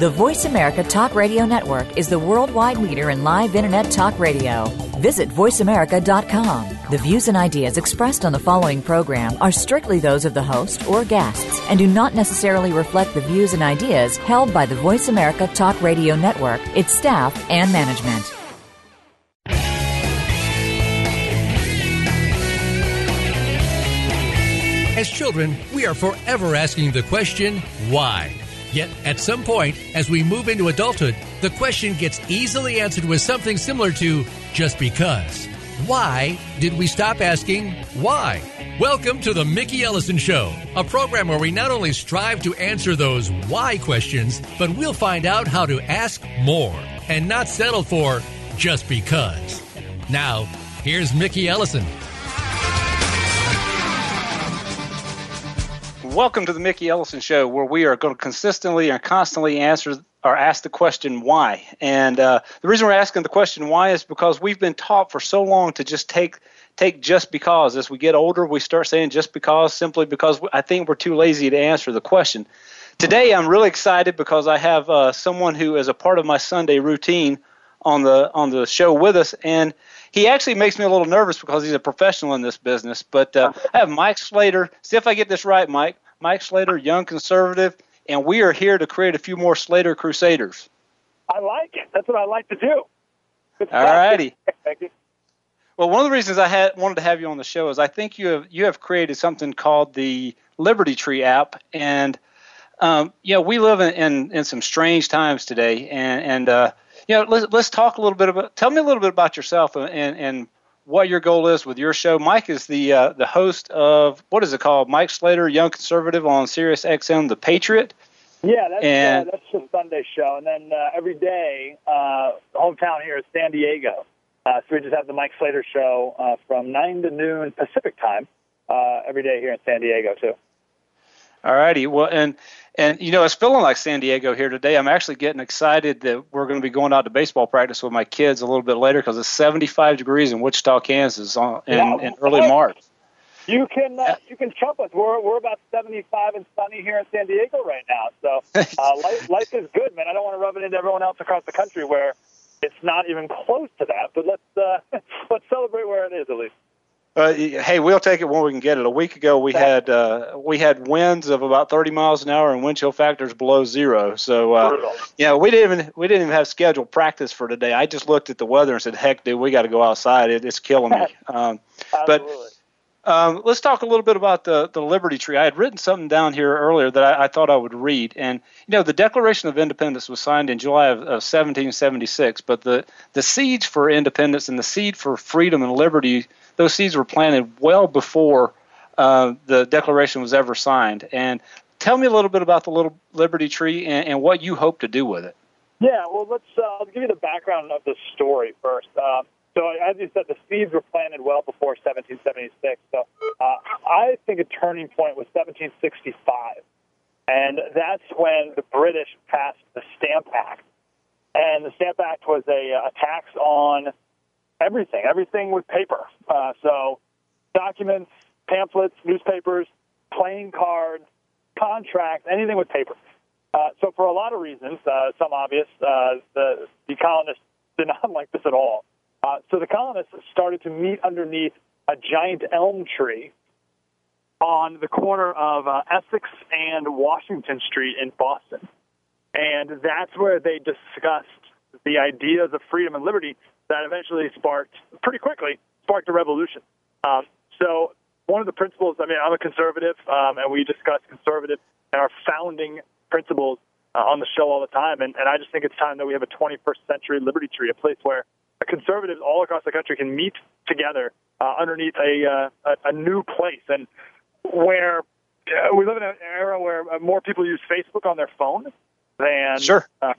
The Voice America Talk Radio Network is the worldwide leader in live Internet talk radio. Visit VoiceAmerica.com. The views and ideas expressed on the following program are strictly those of the host or guests and do not necessarily reflect the views and ideas held by the Voice America Talk Radio Network, its staff, and management. As children, we are forever asking the question, why? Yet, at some point, as we move into adulthood, the question gets easily answered with something similar to just because. Why did we stop asking why? Welcome to the Mickey Ellison Show, a program where we not only strive to answer those why questions, but we'll find out how to ask more and not settle for just because. Now, here's Mickey Ellison. Welcome to the Mickey Ellison Show, where we are going to consistently and constantly answer or ask the question why. And uh, the reason we're asking the question why is because we've been taught for so long to just take take just because. As we get older, we start saying just because simply because I think we're too lazy to answer the question. Today, I'm really excited because I have uh, someone who is a part of my Sunday routine on the on the show with us, and he actually makes me a little nervous because he's a professional in this business. But uh, I have Mike Slater. See if I get this right, Mike. Mike Slater, young conservative, and we are here to create a few more Slater Crusaders. I like it. That's what I like to do. All righty. Thank you. Well, one of the reasons I had wanted to have you on the show is I think you have you have created something called the Liberty Tree app, and um, you know we live in, in, in some strange times today, and and uh, you know let's let's talk a little bit about. Tell me a little bit about yourself and and what your goal is with your show. Mike is the uh, the host of what is it called? Mike Slater, Young Conservative on Sirius XM, The Patriot. Yeah, that's and, uh, that's the Sunday show, and then uh, every day, uh, hometown here is San Diego. Uh, so we just have the Mike Slater show uh, from nine to noon Pacific time uh, every day here in San Diego too. All righty. Well, and and you know, it's feeling like San Diego here today. I'm actually getting excited that we're going to be going out to baseball practice with my kids a little bit later because it's 75 degrees in Wichita, Kansas, on, in, yeah, in early March. You can uh, you can jump us. We're we're about 75 and sunny here in San Diego right now. So uh, life life is good, man. I don't want to rub it into everyone else across the country where it's not even close to that. But let's uh, let's celebrate where it is at least. Uh, hey, we'll take it when we can get it. A week ago, we had uh, we had winds of about 30 miles an hour and wind chill factors below zero. So, uh, yeah, we didn't even we didn't even have scheduled practice for today. I just looked at the weather and said, "Heck, dude, we got to go outside. It, it's killing me." Um, but um, let's talk a little bit about the the Liberty Tree. I had written something down here earlier that I, I thought I would read, and you know, the Declaration of Independence was signed in July of, of 1776, but the the seeds for independence and the seed for freedom and liberty those seeds were planted well before uh, the Declaration was ever signed. And tell me a little bit about the little Liberty Tree and, and what you hope to do with it. Yeah, well, let's. Uh, I'll give you the background of the story first. Uh, so, as you said, the seeds were planted well before 1776. So, uh, I think a turning point was 1765, and that's when the British passed the Stamp Act. And the Stamp Act was a, a tax on everything, everything with paper. Uh, so documents, pamphlets, newspapers, playing cards, contracts, anything with paper. Uh, so for a lot of reasons, uh, some obvious, uh, the, the colonists did not like this at all. Uh, so the colonists started to meet underneath a giant elm tree on the corner of uh, Essex and Washington Street in Boston. And that's where they discussed the ideas of freedom and liberty that eventually sparked, pretty quickly, sparked a revolution. Um, so one of the principles, I mean, I'm a conservative, um, and we discuss conservative and our founding principles uh, on the show all the time. And, and I just think it's time that we have a 21st century liberty tree, a place where conservatives all across the country can meet together uh, underneath a, uh, a, a new place. And where uh, we live in an era where uh, more people use Facebook on their phone than sure. uh,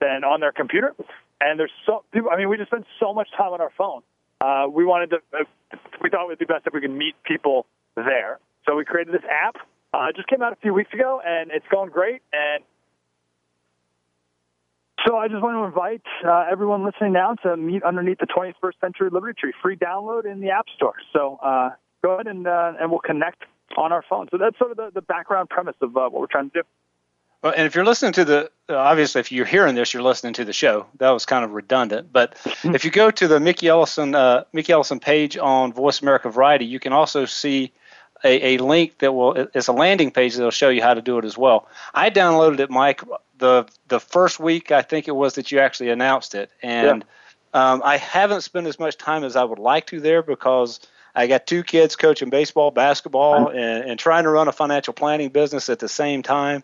than on their computer. And there's so people. I mean, we just spend so much time on our phone. Uh, we wanted to. Uh, we thought it would be best if we could meet people there. So we created this app. Uh, it just came out a few weeks ago, and it's going great. And So I just want to invite uh, everyone listening now to meet underneath the 21st Century Liberty Tree, free download in the App Store. So uh, go ahead and uh, and we'll connect on our phone. So that's sort of the, the background premise of uh, what we're trying to do. Well, and if you're listening to the, uh, obviously, if you're hearing this, you're listening to the show. That was kind of redundant. But if you go to the Mickey Ellison, uh, Mickey Ellison page on Voice America Variety, you can also see a, a link that will, it's a landing page that will show you how to do it as well. I downloaded it, Mike, the the first week I think it was that you actually announced it, and yeah. um, I haven't spent as much time as I would like to there because I got two kids coaching baseball, basketball, and, and trying to run a financial planning business at the same time.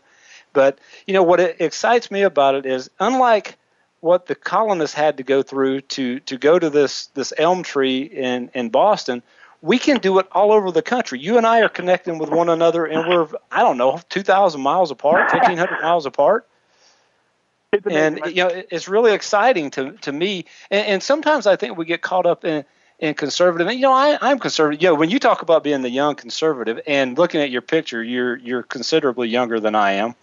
But you know what excites me about it is unlike what the colonists had to go through to to go to this this elm tree in in Boston, we can do it all over the country. You and I are connecting with one another, and we're I don't know two thousand miles apart, fifteen hundred miles apart. And you know it's really exciting to to me. And, and sometimes I think we get caught up in and conservative. And you know, I, I'm conservative. You know, when you talk about being the young conservative and looking at your picture, you're you're considerably younger than I am.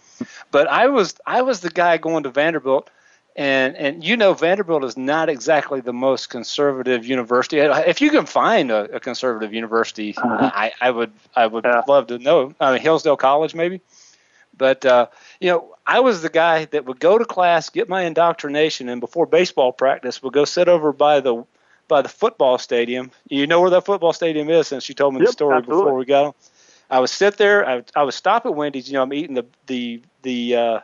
But I was I was the guy going to Vanderbilt, and and you know Vanderbilt is not exactly the most conservative university. If you can find a, a conservative university, uh-huh. I, I would I would yeah. love to know. I mean, Hillsdale College maybe. But uh, you know, I was the guy that would go to class, get my indoctrination, and before baseball practice, would go sit over by the by the football stadium. You know where that football stadium is, since you told me yep, the story absolutely. before we got on. I would sit there. I, I would stop at Wendy's. You know, I'm eating the the the uh,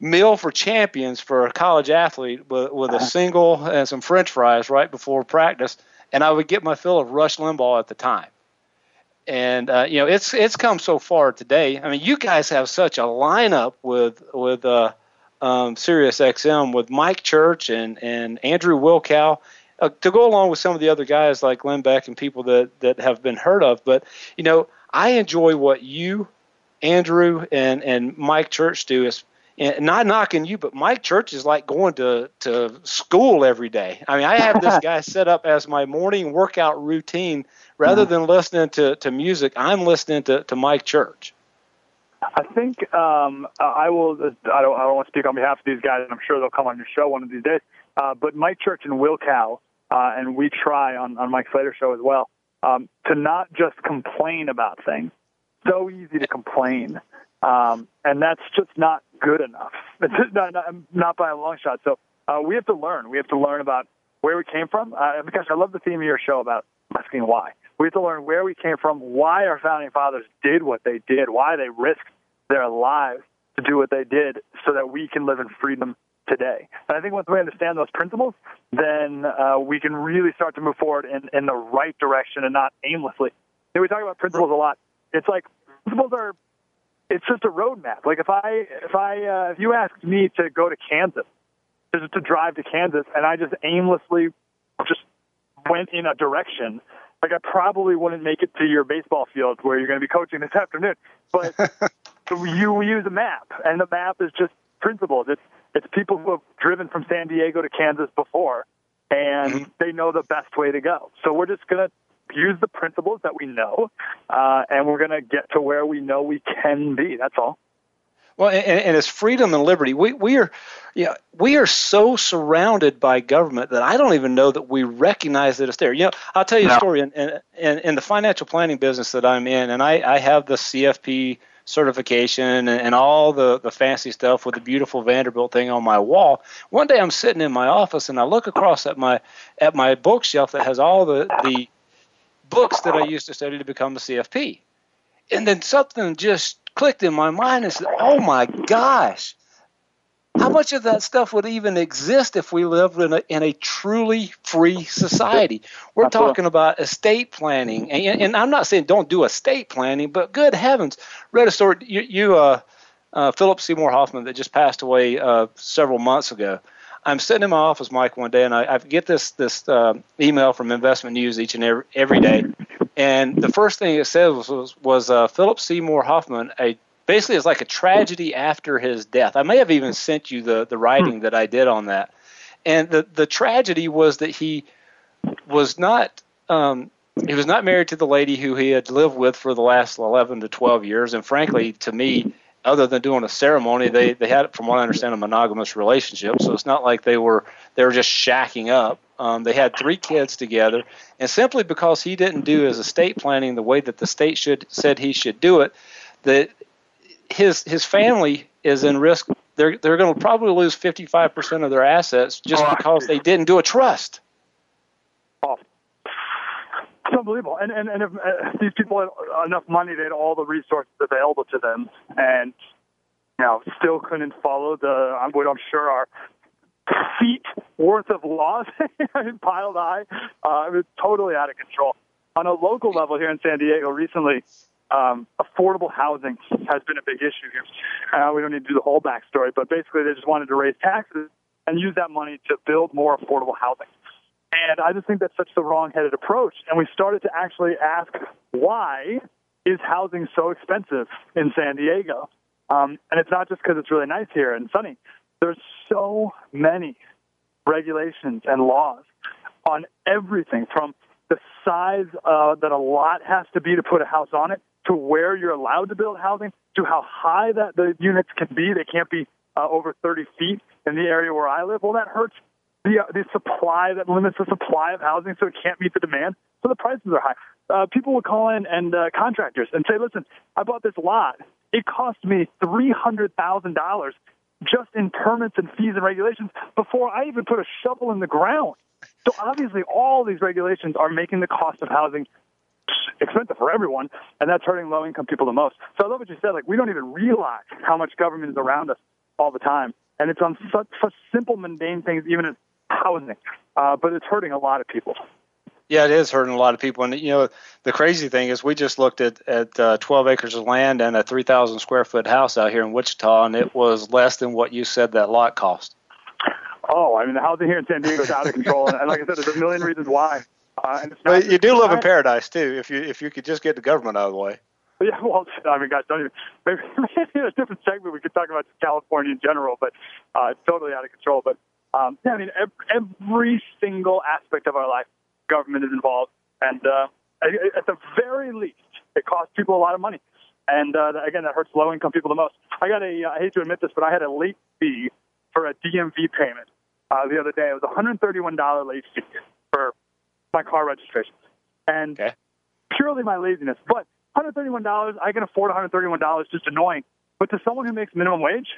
meal for champions for a college athlete with, with a single and some French fries right before practice, and I would get my fill of Rush Limbaugh at the time. And uh, you know, it's it's come so far today. I mean, you guys have such a lineup with with uh, um, Sirius XM with Mike Church and and Andrew Wilkow uh, to go along with some of the other guys like Glenn Beck and people that that have been heard of. But you know, I enjoy what you, Andrew, and and Mike Church do. Is and not knocking you, but Mike Church is like going to to school every day. I mean, I have this guy set up as my morning workout routine. Rather mm-hmm. than listening to, to music, I'm listening to, to Mike Church. I think um, I will. I don't. I don't want to speak on behalf of these guys, and I'm sure they'll come on your show one of these days. Uh, but Mike Church and Will Wilkow uh, and we try on, on Mike Slater show as well, um, to not just complain about things. So easy to complain. Um, and that's just not good enough. Not, not, not by a long shot. So uh, we have to learn. We have to learn about where we came from. Uh, because I love the theme of your show about asking why. We have to learn where we came from, why our founding fathers did what they did, why they risked their lives to do what they did so that we can live in freedom today. And I think once we understand those principles, then uh, we can really start to move forward in, in the right direction and not aimlessly. Know, we talk about principles a lot. It's like principles are. It's just a roadmap. Like if I if I uh, if you asked me to go to Kansas, just to drive to Kansas, and I just aimlessly just went in a direction, like I probably wouldn't make it to your baseball field where you're going to be coaching this afternoon. But you use a map, and the map is just principles. It's it's people who have driven from San Diego to Kansas before, and mm-hmm. they know the best way to go. So we're just going to use the principles that we know, uh, and we're going to get to where we know we can be. That's all. Well, and, and it's freedom and liberty. We we are, you know, we are so surrounded by government that I don't even know that we recognize that it's there. You know, I'll tell you no. a story in, in in the financial planning business that I'm in, and I I have the CFP certification and, and all the, the fancy stuff with the beautiful Vanderbilt thing on my wall. One day I'm sitting in my office and I look across at my at my bookshelf that has all the, the books that I used to study to become a CFP. And then something just clicked in my mind and said, Oh my gosh, how much of that stuff would even exist if we lived in a, in a truly free society? We're talking about estate planning, and, and, I'm not saying don't do estate planning, but good heavens, read a story. You, you uh, uh, Philip Seymour Hoffman, that just passed away uh, several months ago. I'm sitting in my office, Mike, one day, and I, I get this this uh, email from Investment News each and every, every day, and the first thing it said was was, was uh, Philip Seymour Hoffman, a basically it's like a tragedy after his death. I may have even sent you the the writing that I did on that. And the the tragedy was that he was not um, he was not married to the lady who he had lived with for the last 11 to 12 years and frankly to me other than doing a ceremony, they they had, from what I understand, a monogamous relationship. So it's not like they were they were just shacking up. Um, they had three kids together, and simply because he didn't do his estate planning the way that the state should said he should do it, that his his family is in risk. They're they're going to probably lose 55 percent of their assets just because they didn't do a trust. Oh, it's unbelievable. And and and if uh, these people had enough money, they had all the resources available to them, and you know, still couldn't follow the what I'm sure are feet worth of laws piled high. Uh, it was totally out of control. On a local level here in San Diego, recently, um, affordable housing has been a big issue here. Uh, we don't need to do the whole backstory, but basically, they just wanted to raise taxes and use that money to build more affordable housing. And I just think that's such the wrong-headed approach. And we started to actually ask, why is housing so expensive in San Diego? Um, and it's not just because it's really nice here and sunny. There's so many regulations and laws on everything from the size uh, that a lot has to be to put a house on it to where you're allowed to build housing to how high that the units can be. They can't be uh, over 30 feet in the area where I live. Well, that hurts the uh, the supply that limits the supply of housing, so it can't meet the demand. So the prices are high. Uh, people will call in and uh, contractors and say, "Listen, I bought this lot. It cost me three hundred thousand dollars just in permits and fees and regulations before I even put a shovel in the ground." So obviously, all these regulations are making the cost of housing expensive for everyone, and that's hurting low income people the most. So I love what you said. Like we don't even realize how much government is around us all the time, and it's on such, such simple, mundane things, even as housing, uh, but it's hurting a lot of people. Yeah, it is hurting a lot of people. And you know, the crazy thing is, we just looked at at uh, 12 acres of land and a 3,000 square foot house out here in Wichita, and it was less than what you said that lot cost. Oh, I mean, the housing here in San Diego is out of control, and like I said, there's a million reasons why. Uh, and but you do live in paradise too, if you if you could just get the government out of the way. Yeah, well, I mean, guys, don't even maybe, maybe a different segment we could talk about California in general, but uh, it's totally out of control. But um, yeah, I mean, every, every single aspect of our life, government is involved, and uh, at the very least, it costs people a lot of money. And uh, again, that hurts low-income people the most. I got a, I hate to admit this, but I had a late fee for a DMV payment uh, the other day. It was a $131 late fee my car registration, and okay. purely my laziness. But $131, I can afford $131. Just annoying. But to someone who makes minimum wage,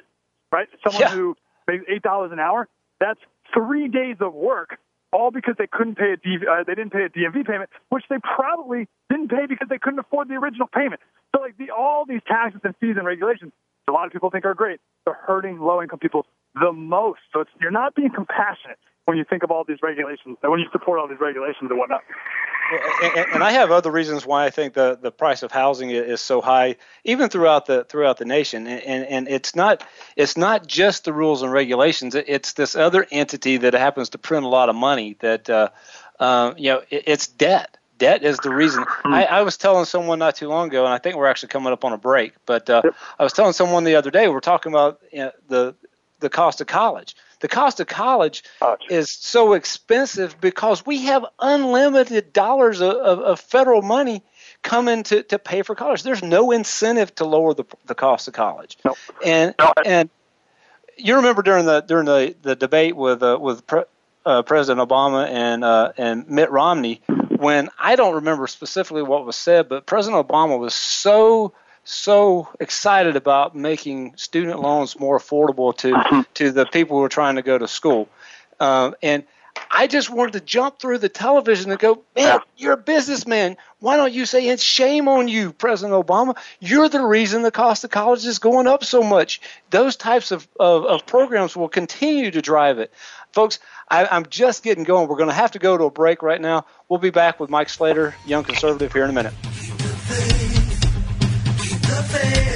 right? Someone yeah. who makes eight dollars an hour, that's three days of work, all because they couldn't pay a DV, uh, they didn't pay a DMV payment, which they probably didn't pay because they couldn't afford the original payment. So like the, all these taxes and fees and regulations, a lot of people think are great, they're hurting low income people the most. So it's, you're not being compassionate when you think of all these regulations and when you support all these regulations and whatnot. And, and I have other reasons why I think the, the price of housing is so high, even throughout the throughout the nation. And, and, and it's not it's not just the rules and regulations. It's this other entity that happens to print a lot of money. That uh, uh, you know, it, it's debt. Debt is the reason. Hmm. I, I was telling someone not too long ago, and I think we're actually coming up on a break. But uh, I was telling someone the other day, we we're talking about you know, the the cost of college the cost of college is so expensive because we have unlimited dollars of, of, of, federal money coming to, to pay for college. There's no incentive to lower the, the cost of college. And and you remember during the during the, the debate with uh, with pre, uh, President Obama and uh, and Mitt Romney when I don't remember specifically what was said, but President Obama was so so excited about making student loans more affordable to mm-hmm. to the people who are trying to go to school, um, and I just wanted to jump through the television and go, man, you're a businessman. Why don't you say it's shame on you, President Obama? You're the reason the cost of college is going up so much. Those types of, of, of programs will continue to drive it. Folks, I, I'm just getting going. We're going to have to go to a break right now. We'll be back with Mike Slater, Young Conservative, here in a minute say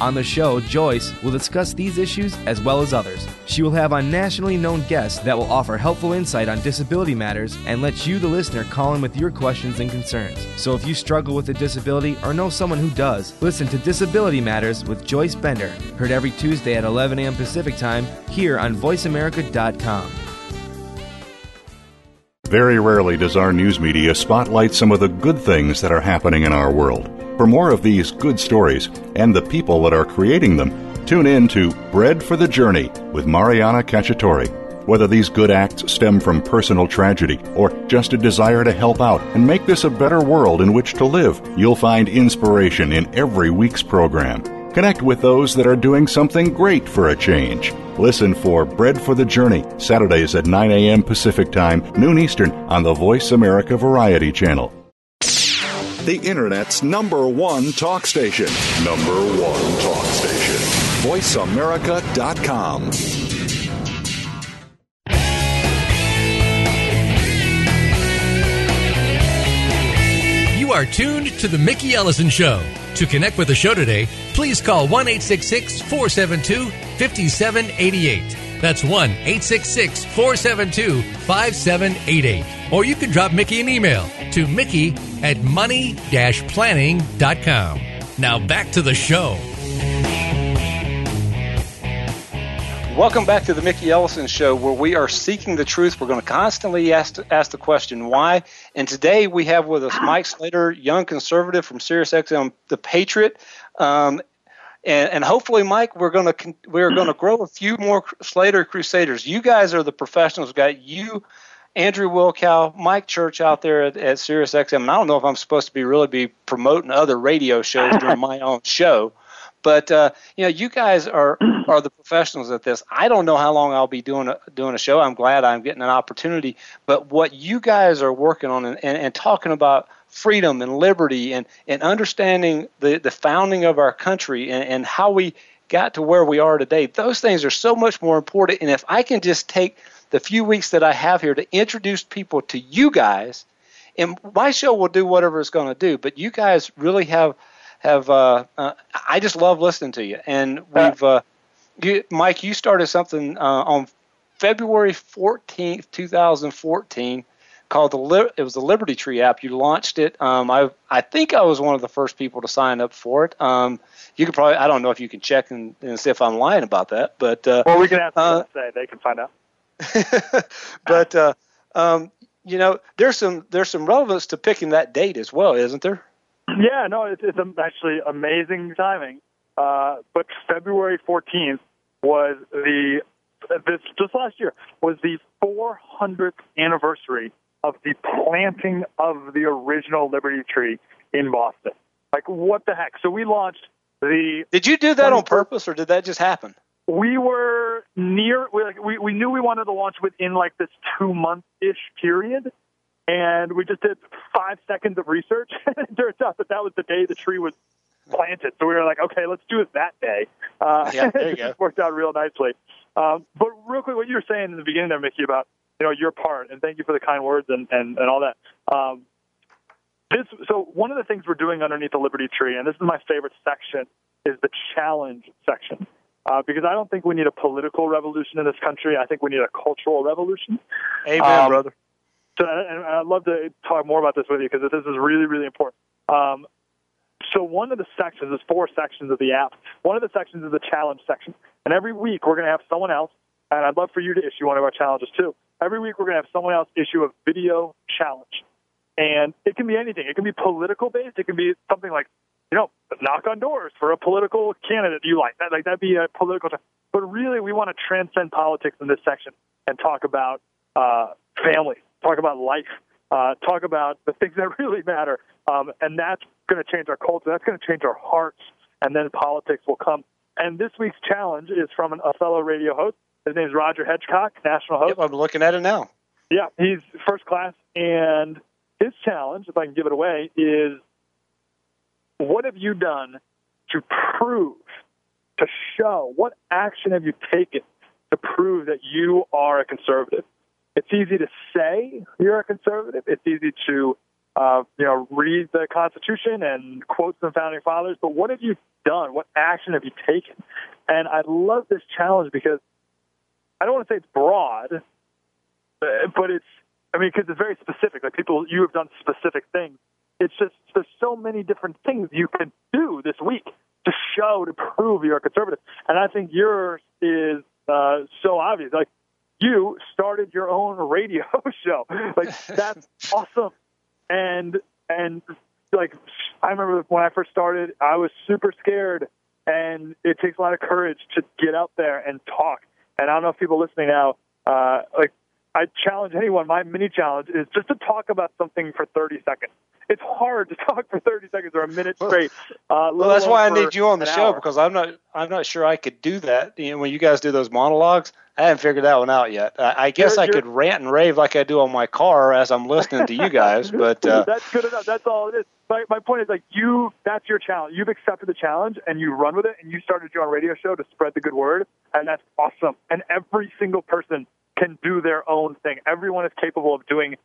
On the show, Joyce will discuss these issues as well as others. She will have on nationally known guests that will offer helpful insight on disability matters and let you, the listener, call in with your questions and concerns. So if you struggle with a disability or know someone who does, listen to Disability Matters with Joyce Bender, heard every Tuesday at 11 a.m. Pacific Time here on VoiceAmerica.com. Very rarely does our news media spotlight some of the good things that are happening in our world. For more of these good stories and the people that are creating them, tune in to Bread for the Journey with Mariana Cacciatore. Whether these good acts stem from personal tragedy or just a desire to help out and make this a better world in which to live, you'll find inspiration in every week's program. Connect with those that are doing something great for a change. Listen for Bread for the Journey, Saturdays at 9 a.m. Pacific Time, noon Eastern, on the Voice America Variety Channel. The Internet's number one talk station. Number one talk station. VoiceAmerica.com. You are tuned to The Mickey Ellison Show. To connect with the show today, please call 1 472 5788. That's 1 472 5788. Or you can drop Mickey an email to Mickey at money planning.com. Now back to the show. Welcome back to the Mickey Ellison Show, where we are seeking the truth. We're going to constantly ask, ask the question why. And today we have with us Mike Slater, young conservative from SiriusXM, The Patriot. Um, and, and, hopefully, Mike, we're going to we're going to grow a few more Slater Crusaders. You guys are the professionals. Got you, Andrew Wilkow, Mike Church out there at, at SiriusXM. And I don't know if I'm supposed to be really be promoting other radio shows during my own show. But uh, you know, you guys are are the professionals at this. I don't know how long I'll be doing a, doing a show. I'm glad I'm getting an opportunity. But what you guys are working on and, and, and talking about freedom and liberty and, and understanding the, the founding of our country and, and how we got to where we are today, those things are so much more important. And if I can just take the few weeks that I have here to introduce people to you guys, and my show will do whatever it's going to do, but you guys really have – have uh, uh, I just love listening to you. And we've uh, you, Mike, you started something uh, on February fourteenth, two thousand fourteen, called the it was the Liberty Tree app. You launched it. Um, I I think I was one of the first people to sign up for it. Um, you could probably I don't know if you can check and, and see if I'm lying about that, but uh, well, we can ask them to say they can find out. but uh, um, you know, there's some there's some relevance to picking that date as well, isn't there? Yeah, no, it's, it's actually amazing timing. Uh, but February 14th was the this just last year was the 400th anniversary of the planting of the original Liberty Tree in Boston. Like what the heck? So we launched the. Did you do that on purpose, or did that just happen? We were near. We like, we we knew we wanted to launch within like this two month ish period, and we just did five seconds of research. and it turns out that that was the day the tree was planted. So we were like, okay, let's do it that day. Uh, yeah, there you it go. worked out real nicely. Um, but real quick, what you were saying in the beginning there, Mickey, about you know your part, and thank you for the kind words and and, and all that. Um, this so one of the things we're doing underneath the Liberty Tree, and this is my favorite section, is the challenge section. Uh, because I don't think we need a political revolution in this country. I think we need a cultural revolution. Amen, Um, brother. So, and I'd love to talk more about this with you because this is really, really important. Um, so one of the sections, there's four sections of the app. One of the sections is the challenge section. And every week we're going to have someone else, and I'd love for you to issue one of our challenges too. Every week we're going to have someone else issue a video challenge. And it can be anything. It can be political based. It can be something like, you know, knock on doors for a political candidate you like. That like that'd be a political. Challenge. But really, we want to transcend politics in this section and talk about uh, family, talk about life, uh, talk about the things that really matter. Um, and that's going to change our culture. That's going to change our hearts. And then politics will come. And this week's challenge is from an, a fellow radio host. His name is Roger Hedgecock, national host. Yep, I'm looking at it now. Yeah, he's first class. And his challenge, if I can give it away, is what have you done to prove, to show, what action have you taken to prove that you are a conservative? It's easy to say you're a conservative. It's easy to uh, you know, read the Constitution and quotes from founding fathers, but what have you done? What action have you taken? And I love this challenge because I don't want to say it's broad, but it's, I mean, because it's very specific. Like people, you have done specific things. It's just there's so many different things you can do this week to show to prove you're a conservative. And I think yours is uh, so obvious. Like you started your own radio show. Like that's awesome. And and like I remember when I first started, I was super scared, and it takes a lot of courage to get out there and talk. And I don't know if people listening now, uh, like I challenge anyone. My mini challenge is just to talk about something for 30 seconds it's hard to talk for 30 seconds or a minute straight. Uh, well, that's why I need you on the show hour. because I'm not I'm not sure I could do that. You know, when you guys do those monologues, I haven't figured that one out yet. I, I guess you're, I could rant and rave like I do on my car as I'm listening to you guys, but uh, that's good enough. That's all it is. My, my point is like you. That's your challenge. You've accepted the challenge and you run with it, and you started your own radio show to spread the good word, and that's awesome. And every single person can do their own thing. Everyone is capable of doing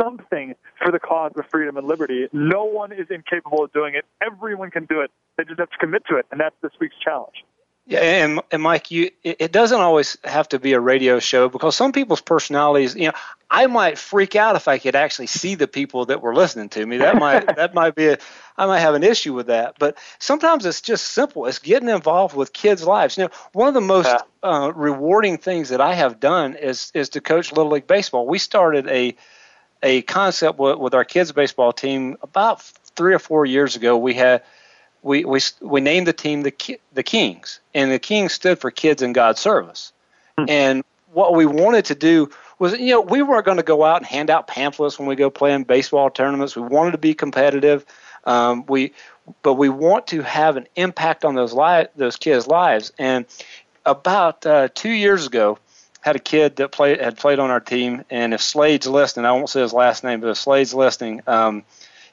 something for the cause of freedom and liberty. No one is incapable of doing it. Everyone can do it. They just have to commit to it, and that's this week's challenge. Yeah, and, and Mike, you it doesn't always have to be a radio show because some people's personalities, you know, I might freak out if I could actually see the people that were listening to me. That might that might be a I might have an issue with that. But sometimes it's just simple. It's getting involved with kids' lives. You know, one of the most uh, rewarding things that I have done is is to coach little league baseball. We started a a concept with, with our kids baseball team about three or four years ago. We had we we we named the team the the Kings, and the Kings stood for Kids in God's Service. Mm-hmm. And what we wanted to do was, you know, we weren't going to go out and hand out pamphlets when we go play in baseball tournaments. We wanted to be competitive. Um, we, but we want to have an impact on those li- those kids' lives. And about uh, two years ago, had a kid that played had played on our team, and if Slade's listening, I won't say his last name, but if Slade's listening, um,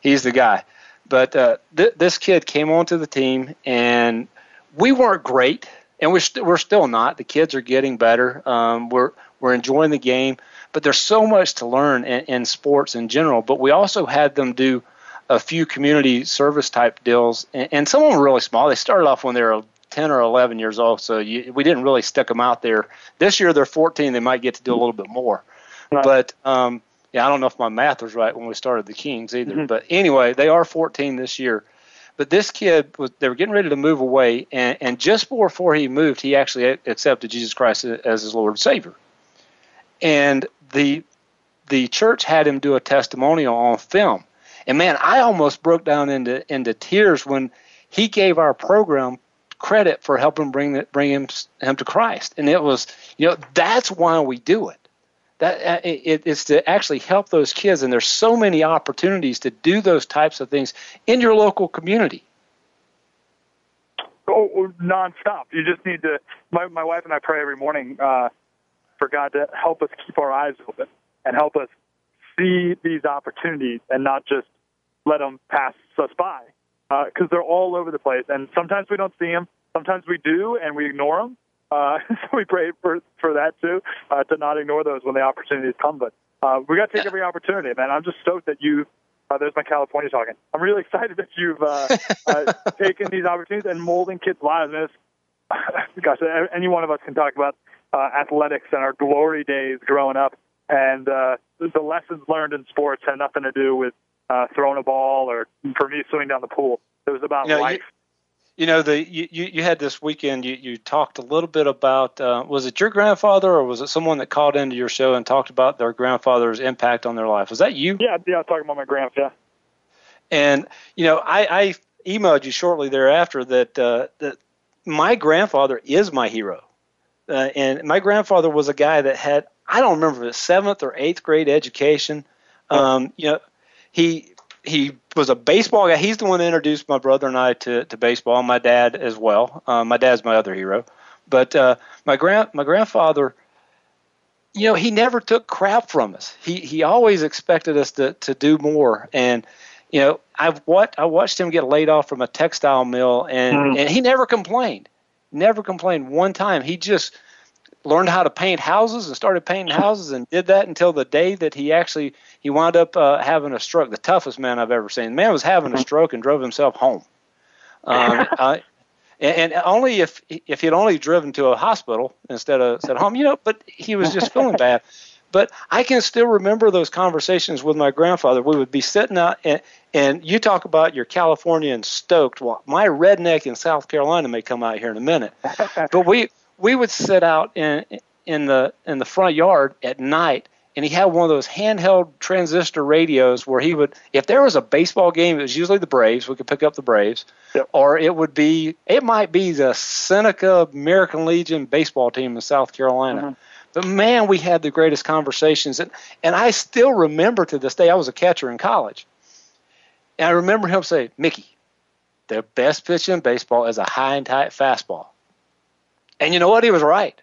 he's the guy. But uh, th- this kid came onto the team, and we weren't great, and we're we st- we're still not. The kids are getting better. Um, we're we're enjoying the game, but there's so much to learn in, in sports in general. But we also had them do a few community service type deals, and, and some of them were really small. They started off when they were 10 or 11 years old, so you, we didn't really stick them out there. This year they're 14; they might get to do a little bit more. Right. But um, yeah, I don't know if my math was right when we started the Kings either. Mm-hmm. But anyway, they are 14 this year. But this kid was they were getting ready to move away, and, and just before he moved, he actually accepted Jesus Christ as his Lord and Savior. And the the church had him do a testimonial on film. And man, I almost broke down into into tears when he gave our program credit for helping bring that bring him him to Christ. And it was, you know, that's why we do it. That uh, it, it's to actually help those kids, and there's so many opportunities to do those types of things in your local community. Oh, oh nonstop. You just need to. My my wife and I pray every morning uh, for God to help us keep our eyes open and help us see these opportunities and not just let them pass us by because uh, they're all over the place. And sometimes we don't see them. Sometimes we do, and we ignore them. Uh, so we pray for for that too, uh, to not ignore those when the opportunities come. But uh, we got to take every opportunity, man. I'm just stoked that you. Uh, there's my California talking. I'm really excited that you've uh, uh, taken these opportunities and molding kids' lives. And it's, gosh, any one of us can talk about uh, athletics and our glory days growing up, and uh, the lessons learned in sports had nothing to do with uh, throwing a ball or for me swimming down the pool. It was about you know, life. You, you know, the you, you had this weekend. You, you talked a little bit about uh, was it your grandfather or was it someone that called into your show and talked about their grandfather's impact on their life? Was that you? Yeah, yeah, I was talking about my grandpa. And you know, I, I emailed you shortly thereafter that uh, that my grandfather is my hero, uh, and my grandfather was a guy that had I don't remember the seventh or eighth grade education. Um, you know, he he was a baseball guy. He's the one that introduced my brother and I to, to baseball. My dad as well. Um, my dad's my other hero, but uh, my grand my grandfather, you know, he never took crap from us. He he always expected us to to do more. And you know, I've what I watched him get laid off from a textile mill, and mm. and he never complained. Never complained one time. He just learned how to paint houses and started painting houses and did that until the day that he actually he wound up uh, having a stroke. The toughest man I've ever seen. The man was having a stroke and drove himself home. Um, and, and only if if he'd only driven to a hospital instead of at home, you know. But he was just feeling bad. But I can still remember those conversations with my grandfather. We would be sitting out, and, and you talk about your Californian stoked. Well, my redneck in South Carolina may come out here in a minute, but we we would sit out in in the in the front yard at night and he had one of those handheld transistor radios where he would if there was a baseball game it was usually the braves we could pick up the braves yep. or it would be it might be the seneca american legion baseball team in south carolina mm-hmm. But man, we had the greatest conversations. And, and I still remember to this day, I was a catcher in college. And I remember him say, Mickey, the best pitch in baseball is a high and tight fastball. And you know what? He was right.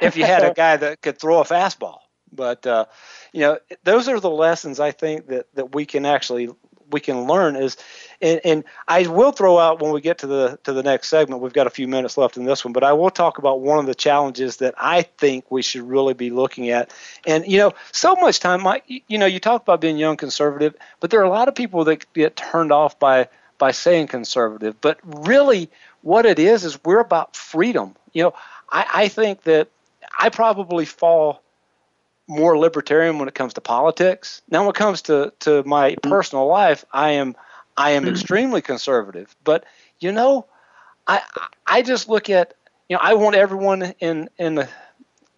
If you had a guy that could throw a fastball. But, uh, you know, those are the lessons I think that, that we can actually we can learn is and, and, I will throw out when we get to the to the next segment. We've got a few minutes left in this one, but I will talk about one of the challenges that I think we should really be looking at. And you know, so much time, Mike. You know, you talk about being young conservative, but there are a lot of people that get turned off by by saying conservative. But really, what it is is we're about freedom. You know, I, I think that I probably fall more libertarian when it comes to politics. Now, when it comes to to my personal life, I am I am mm-hmm. extremely conservative. But you know, I I just look at you know I want everyone in in the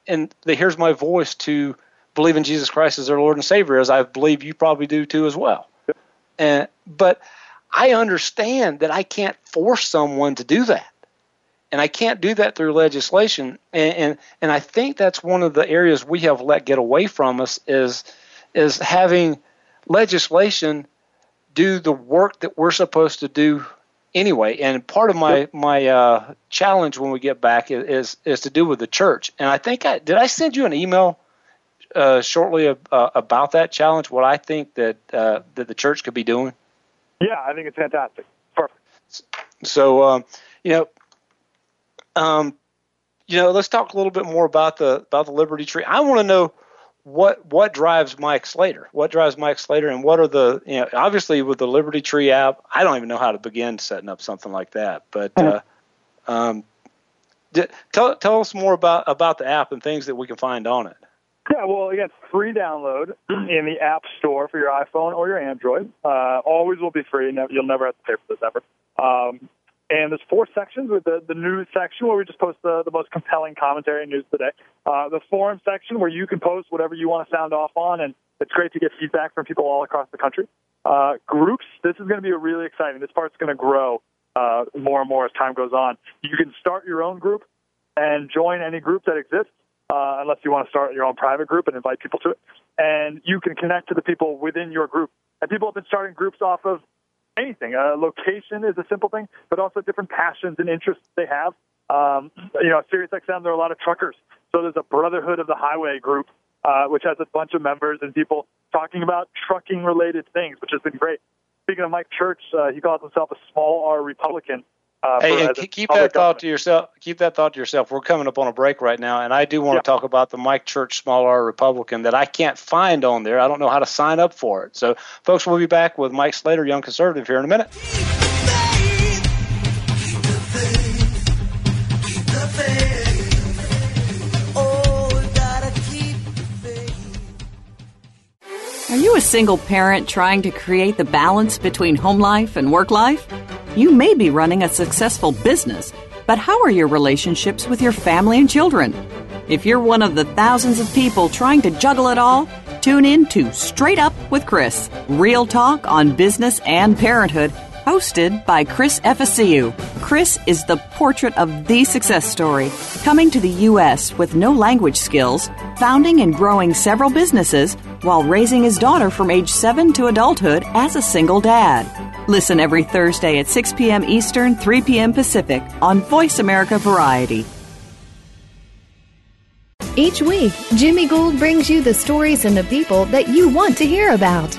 in the here's my voice to believe in Jesus Christ as their Lord and Savior, as I believe you probably do too as well. And but I understand that I can't force someone to do that and I can't do that through legislation. And, and and I think that's one of the areas we have let get away from us is is having legislation do the work that we're supposed to do anyway. And part of my my uh, challenge when we get back is, is, is to do with the church. And I think I did I send you an email uh, shortly uh, about that challenge. What I think that uh, that the church could be doing. Yeah, I think it's fantastic. Perfect. So um, you know um, you know, let's talk a little bit more about the about the Liberty Tree. I want to know what what drives Mike Slater. What drives Mike Slater, and what are the you know obviously with the Liberty Tree app, I don't even know how to begin setting up something like that. But uh, um, tell tell us more about about the app and things that we can find on it. Yeah, well, again, free download in the App Store for your iPhone or your Android. Uh, always will be free. You'll never have to pay for this ever. Um, and there's four sections with the, the news section where we just post the, the most compelling commentary and news today. Uh, the forum section where you can post whatever you want to sound off on, and it's great to get feedback from people all across the country. Uh, groups, this is going to be really exciting. This part's going to grow uh, more and more as time goes on. You can start your own group and join any group that exists, uh, unless you want to start your own private group and invite people to it. And you can connect to the people within your group. And people have been starting groups off of anything. Uh, location is a simple thing, but also different passions and interests they have. Um, you know, Sirius XM, there are a lot of truckers. So there's a Brotherhood of the Highway group, uh, which has a bunch of members and people talking about trucking related things, which has been great. Speaking of Mike Church, uh, he calls himself a small R Republican. Uh, hey, and keep that thought to yourself. Keep that thought to yourself. We're coming up on a break right now, and I do want yeah. to talk about the Mike Church Small R Republican that I can't find on there. I don't know how to sign up for it. So, folks, we'll be back with Mike Slater, Young Conservative, here in a minute. Are you a single parent trying to create the balance between home life and work life? You may be running a successful business, but how are your relationships with your family and children? If you're one of the thousands of people trying to juggle it all, tune in to Straight Up with Chris, real talk on business and parenthood, hosted by Chris FSCU. Chris is the portrait of the success story, coming to the U.S. with no language skills, founding and growing several businesses, while raising his daughter from age 7 to adulthood as a single dad. Listen every Thursday at 6 p.m. Eastern, 3 p.m. Pacific on Voice America Variety. Each week, Jimmy Gould brings you the stories and the people that you want to hear about.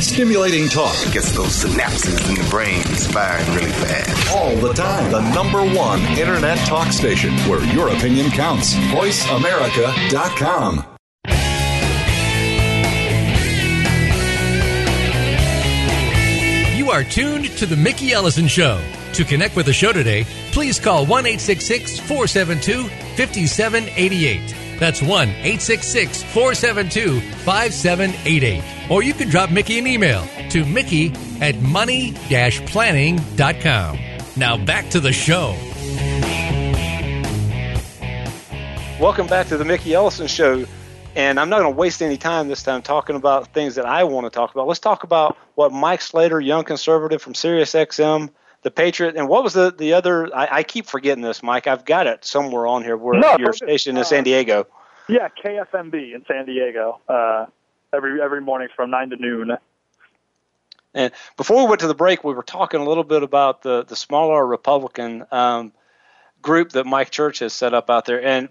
Stimulating talk gets those synapses in the brain firing really fast. All the time. The number one internet talk station where your opinion counts. VoiceAmerica.com. You are tuned to The Mickey Ellison Show. To connect with the show today, please call 1 472 5788. That's 1 866 472 5788. Or you can drop Mickey an email to mickey at money planning.com. Now back to the show. Welcome back to the Mickey Ellison Show. And I'm not going to waste any time this time talking about things that I want to talk about. Let's talk about what Mike Slater, young conservative from SiriusXM, the Patriot, and what was the the other? I, I keep forgetting this, Mike. I've got it somewhere on here. Where no, your station uh, in San Diego. Yeah, KFMB in San Diego. Uh, every every morning from nine to noon. And before we went to the break, we were talking a little bit about the the smaller Republican um, group that Mike Church has set up out there. And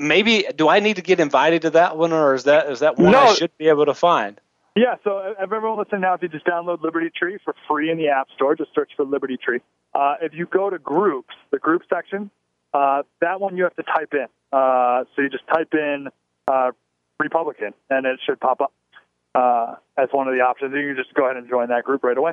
maybe do I need to get invited to that one, or is that is that one no. I should be able to find? Yeah, so everyone listening now, if you just download Liberty Tree for free in the App Store, just search for Liberty Tree. Uh, if you go to groups, the group section, uh, that one you have to type in. Uh, so you just type in uh, Republican, and it should pop up uh, as one of the options. You can just go ahead and join that group right away.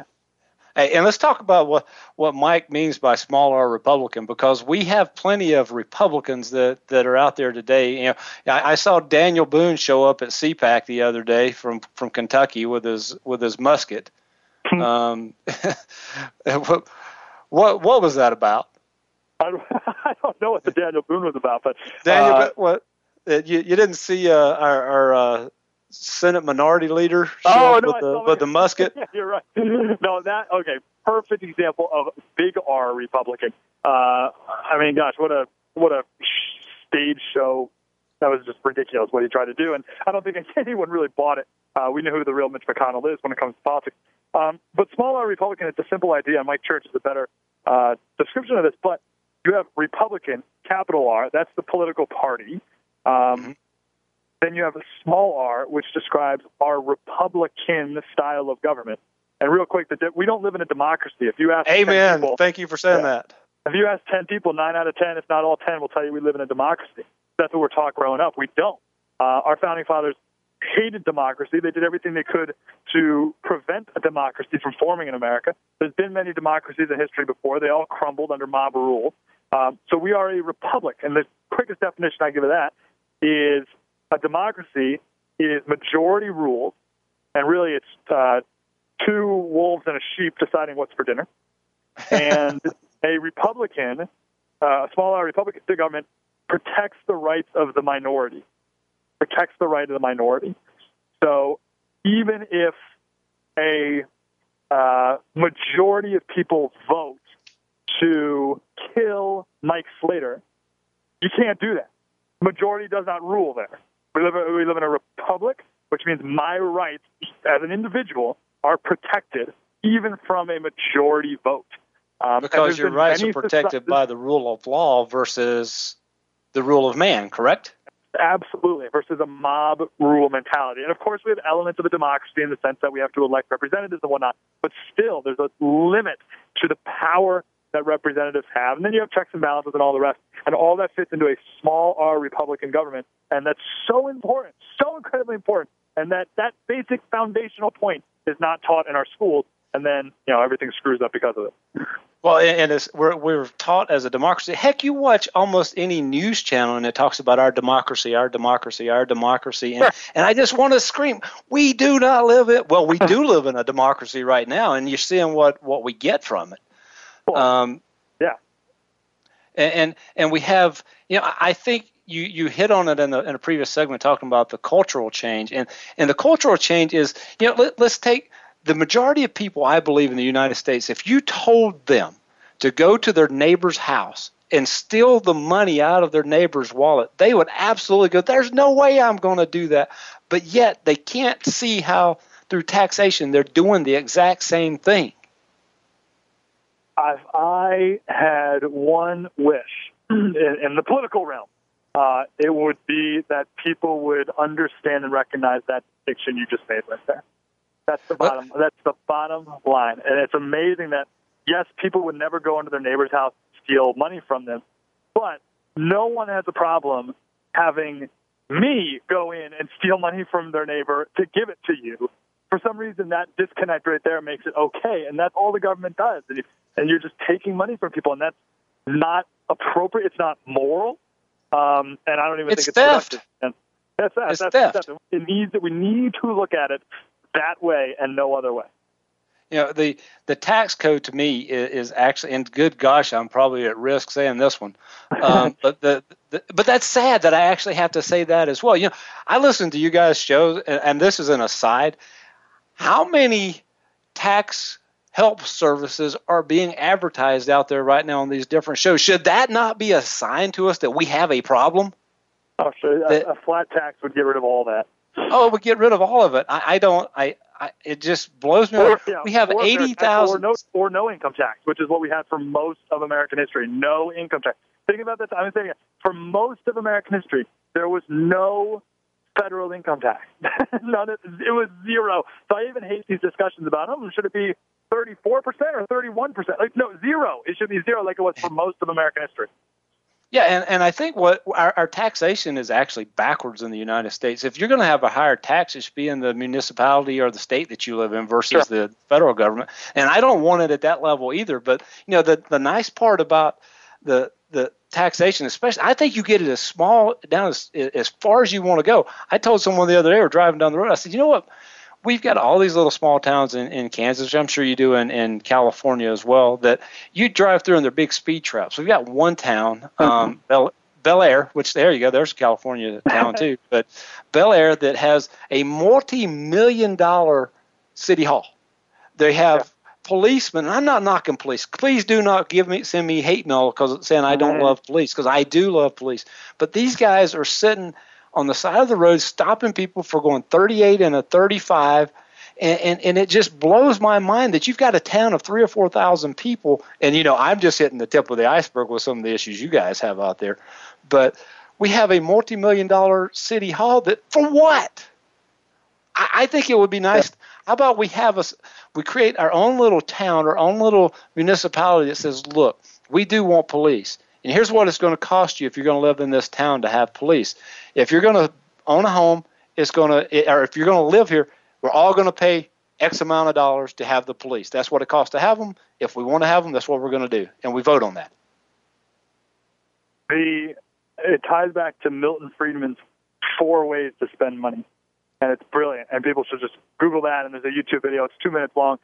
And let's talk about what, what Mike means by small R Republican because we have plenty of Republicans that, that are out there today. You know, I, I saw Daniel Boone show up at CPAC the other day from, from Kentucky with his with his musket. Hmm. um, what, what what was that about? I don't, I don't know what the Daniel Boone was about, but Daniel, uh, what you you didn't see uh, our, our uh, Senate Minority Leader oh, no, with, the, with the musket? yeah, you're right. No, that okay. Perfect example of big R Republican. Uh, I mean, gosh, what a what a stage show. That was just ridiculous what he tried to do, and I don't think anyone really bought it. Uh, we know who the real Mitch McConnell is when it comes to politics. Um, but small R Republican, it's a simple idea. Mike Church is a better uh, description of this. But you have Republican, capital R. That's the political party. Um, mm-hmm. Then you have a small r, which describes our Republican style of government. And real quick, the, we don't live in a democracy. If you ask, Amen. People, Thank you for saying yeah, that. If you ask ten people, nine out of ten, if not all ten, will tell you we live in a democracy. That's what we're taught growing up. We don't. Uh, our founding fathers hated democracy. They did everything they could to prevent a democracy from forming in America. There's been many democracies in history before. They all crumbled under mob rule. Um, so we are a republic. And the quickest definition I give of that is a democracy is majority rule, and really it's uh, two wolves and a sheep deciding what's for dinner. And a Republican, uh, a small R Republican government, protects the rights of the minority, protects the right of the minority. So even if a uh, majority of people vote to kill Mike Slater, you can't do that. Majority does not rule there. We live, we live in a republic, which means my rights as an individual are protected even from a majority vote. Um, because your rights are protected by the rule of law versus the rule of man, correct? Absolutely, versus a mob rule mentality. And of course, we have elements of a democracy in the sense that we have to elect representatives and whatnot, but still, there's a limit to the power that representatives have. And then you have checks and balances and all the rest. And all that fits into a small R Republican government. And that's so important, so incredibly important. And that, that basic foundational point is not taught in our schools. And then, you know, everything screws up because of it. Well, and it's, we're, we're taught as a democracy. Heck, you watch almost any news channel and it talks about our democracy, our democracy, our democracy. And, and I just want to scream, we do not live it. Well, we do live in a democracy right now, and you're seeing what, what we get from it. Um, yeah. And, and, and we have, you know, I think you you hit on it in, the, in a previous segment talking about the cultural change, and and the cultural change is, you know, let, us take the majority of people, I believe, in the United States, if you told them to go to their neighbor's house and steal the money out of their neighbor's wallet, they would absolutely go, There's no way I'm going to do that. But yet they can't see how, through taxation, they're doing the exact same thing. If I had one wish in, in the political realm, uh, it would be that people would understand and recognize that distinction you just made right there. That's the bottom. That's the bottom line, and it's amazing that yes, people would never go into their neighbor's house and steal money from them, but no one has a problem having me go in and steal money from their neighbor to give it to you. For some reason, that disconnect right there makes it okay, and that's all the government does. And, if, and you're just taking money from people, and that's not appropriate. It's not moral, um, and I don't even it's think it's theft. productive. And that's that. It's that's theft. theft. It needs that we need to look at it that way and no other way. You know, the the tax code to me is, is actually, and good gosh, I'm probably at risk saying this one, um, but the, the but that's sad that I actually have to say that as well. You know, I listen to you guys' shows, and, and this is an aside. How many tax help services are being advertised out there right now on these different shows? Should that not be a sign to us that we have a problem? Oh, sure. A, a flat tax would get rid of all that. Oh, it would get rid of all of it. I, I don't. I, I. It just blows me. Or, away. yeah, we have eighty thousand, or no, or no income tax, which is what we had for most of American history. No income tax. Think about this. I'm saying. For most of American history, there was no federal income tax. None. Of, it was zero. So I even hate these discussions about, oh, should it be 34 percent or 31 percent? Like, no, zero. It should be zero, like it was for most of American history. Yeah, and, and I think what our, our taxation is actually backwards in the United States. If you're going to have a higher tax, it should be in the municipality or the state that you live in versus Sure. the federal government. And I don't want it at that level either. But you know, the the nice part about the the taxation, especially, I think you get it as small down as as far as you want to go. I told someone the other day, we're driving down the road. I said, you know what? We've got all these little small towns in, in Kansas, which I'm sure you do in, in California as well, that you drive through and they're big speed traps. We've got one town, um, Bel, Bel Air, which there you go, there's a California town too, but Bel Air that has a multi million dollar city hall. They have policemen. and I'm not knocking police. Please do not give me send me hate mail because it's saying I don't love police because I do love police. But these guys are sitting on the side of the road stopping people for going 38 and a 35. And, and, and it just blows my mind that you've got a town of three or four thousand people, and you know I'm just hitting the tip of the iceberg with some of the issues you guys have out there, but we have a multi-million dollar city hall that for what? I, I think it would be nice. How about we have us we create our own little town, our own little municipality that says, look, we do want police. And here's what it's going to cost you if you're going to live in this town to have police. If you're going to own a home, it's going to, or if you're going to live here, we're all going to pay X amount of dollars to have the police. That's what it costs to have them. If we want to have them, that's what we're going to do. And we vote on that. The it ties back to Milton Friedman's four ways to spend money, and it's brilliant. And people should just Google that. And there's a YouTube video. It's two minutes long.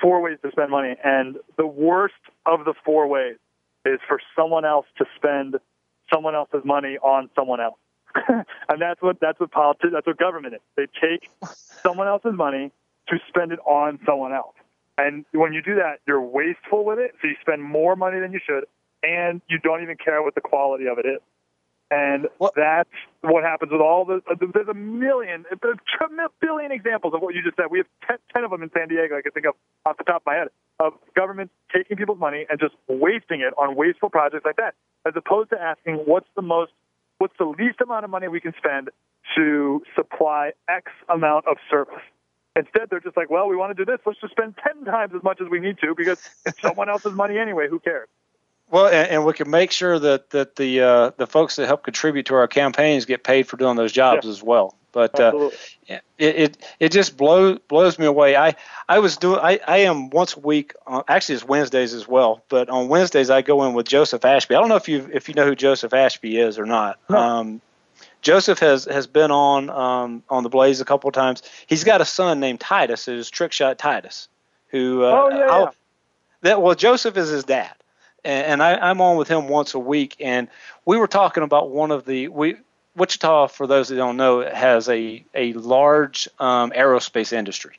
Four ways to spend money, and the worst of the four ways is for someone else to spend someone else's money on someone else. and that's what that's what politics that's what government is. They take someone else's money to spend it on someone else. And when you do that, you're wasteful with it, so you spend more money than you should, and you don't even care what the quality of it is. And that's what happens with all the. There's a million, a billion examples of what you just said. We have 10, 10 of them in San Diego. I can think of off the top of my head of governments taking people's money and just wasting it on wasteful projects like that, as opposed to asking what's the most, what's the least amount of money we can spend to supply X amount of service. Instead, they're just like, well, we want to do this. Let's just spend 10 times as much as we need to because it's someone else's money anyway. Who cares? Well, and, and we can make sure that that the uh, the folks that help contribute to our campaigns get paid for doing those jobs as well. But uh, it, it it just blows blows me away. I I was doing I, I am once a week. Uh, actually, it's Wednesdays as well. But on Wednesdays, I go in with Joseph Ashby. I don't know if you if you know who Joseph Ashby is or not. Um, Joseph has has been on um, on the Blaze a couple of times. He's got a son named Titus, who's Trick Shot Titus, who uh, Oh, yeah, yeah. that well Joseph is his dad, and, I, I'm on with him once a week, and we were talking about one of the we Wichita, for those that don't know, has a a large um, aerospace industry,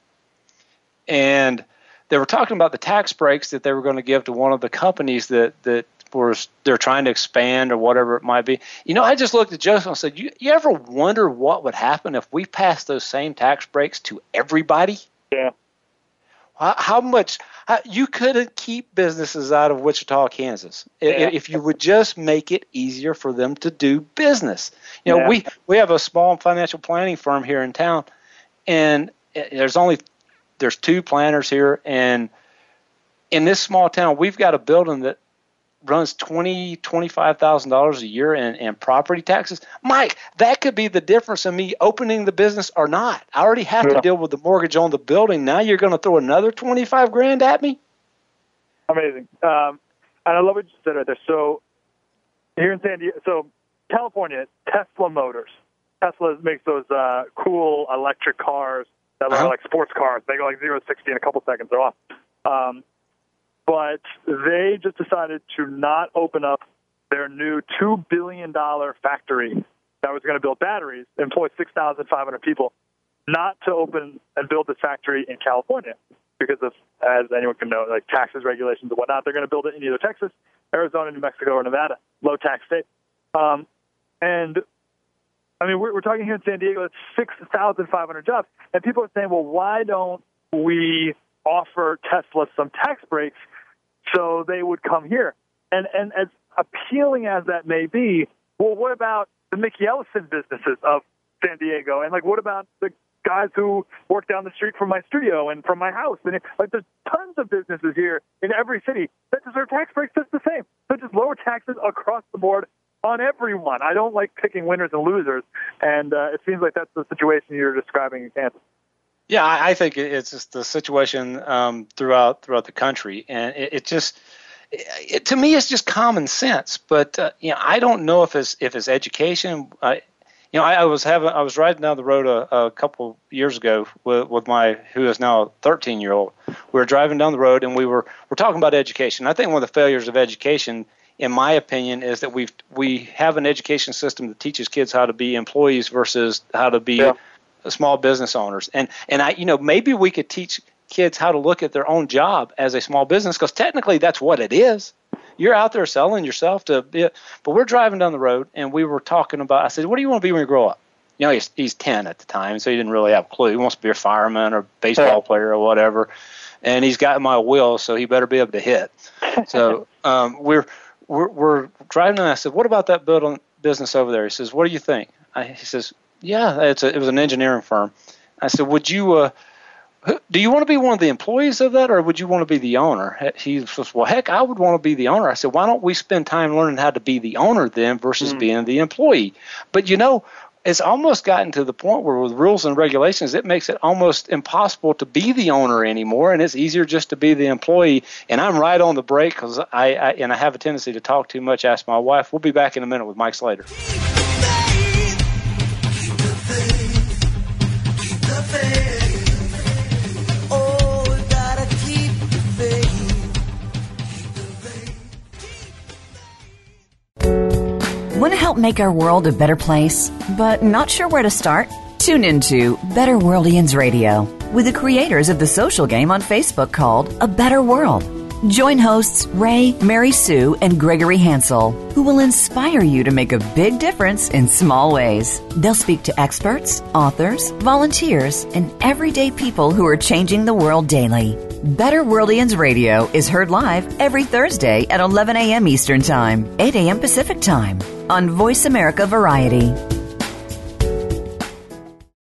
and they were talking about the tax breaks that they were going to give to one of the companies that that were they're trying to expand or whatever it might be. You know, I just looked at Joseph and said, "You, you ever wonder what would happen if we passed those same tax breaks to everybody?" Yeah. How, how much how, you couldn't keep businesses out of Wichita, Kansas, Yeah. if you would just make it easier for them to do business. You know, Yeah. we we have a small financial planning firm here in town, and eh, there's only there's two planners here, and in this small town, we've got a building that runs twenty twenty five thousand dollars a year in, in property taxes. Mike, that could be the difference in me opening the business or not. I already have Yeah. to deal with the mortgage on the building. Now you're going to throw another twenty five grand at me? Amazing. Um, and I love what you said right there. So here in San Diego, so California, Tesla Motors. Tesla makes those uh, cool electric cars that look Uh-huh. like sports cars. They go like zero to sixty in a couple seconds. They're off. Um, but they just decided to not open up their new two billion dollar factory that was going to build batteries, employ six thousand five hundred people, not to open and build this factory in California because of, as anyone can know, like taxes, regulations, and whatnot. They're going to build it in either Texas, Arizona, New Mexico, or Nevada, low tax state. Um, and I mean, we're, we're talking here in San Diego, it's 6,500 jobs. And people are saying, well, why don't we offer Tesla some tax breaks so they would come here? And, and as appealing as that may be, well, what about the Mickey Ellison businesses of San Diego? And like, what about the guys who work down the street from my studio and from my house? And like, there's tons of businesses here in every city that deserve tax breaks just the same. So just lower taxes across the board on everyone. I don't like picking winners and losers, and uh, it seems like that's the situation you're describing in Kansas. Yeah, I, I think it's just the situation um, throughout throughout the country, and it, it just it, to me it's just common sense. But uh, you know, I don't know if it's if it's education. I, you know, I, I was having I was riding down the road a, a couple years ago with, with my who is now a 13 year old. We were driving down the road and we were we're talking about education. I think one of the failures of education, in my opinion, is that we we have an education system that teaches kids how to be employees versus how to be Yeah. Small business owners. And and I you know maybe we could teach kids how to look at their own job as a small business because technically that's what it is. You're out there selling yourself to be, but we're driving down the road and we were talking about. I said, "What do you want to be when you grow up?" You know, he's he's ten at the time, so he didn't really have a clue. He wants to be a fireman or baseball player or whatever. And he's got my will, so he better be able to hit. So um, we're we're we're driving, and I said, "What about that building business over there?" He says, "What do you think?" I, he says, "Yeah, it's a, it was an engineering firm." I said, "Would you uh, do you want to be one of the employees of that, or would you want to be the owner?" He says, "Well, heck, I would want to be the owner." I said, "Why don't we spend time learning how to be the owner then versus being the employee?" But you know. It's almost gotten to the point where, with rules and regulations, it makes it almost impossible to be the owner anymore, and it's easier just to be the employee. And I'm right on the break because I, I and I have a tendency to talk too much. Ask my wife. We'll be back in a minute with Mike Slater. Make our world a better place, but not sure where to start? Tune into Better Worldians Radio with the creators of the social game on Facebook called A Better World. Join hosts Ray, Mary Sue, and Gregory Hansel, who will inspire you to make a big difference in small ways. They'll speak to experts, authors, volunteers, and everyday people who are changing the world daily. Better Worldians Radio is heard live every Thursday at 11 a.m. Eastern Time, 8 a.m. Pacific Time on Voice America Variety.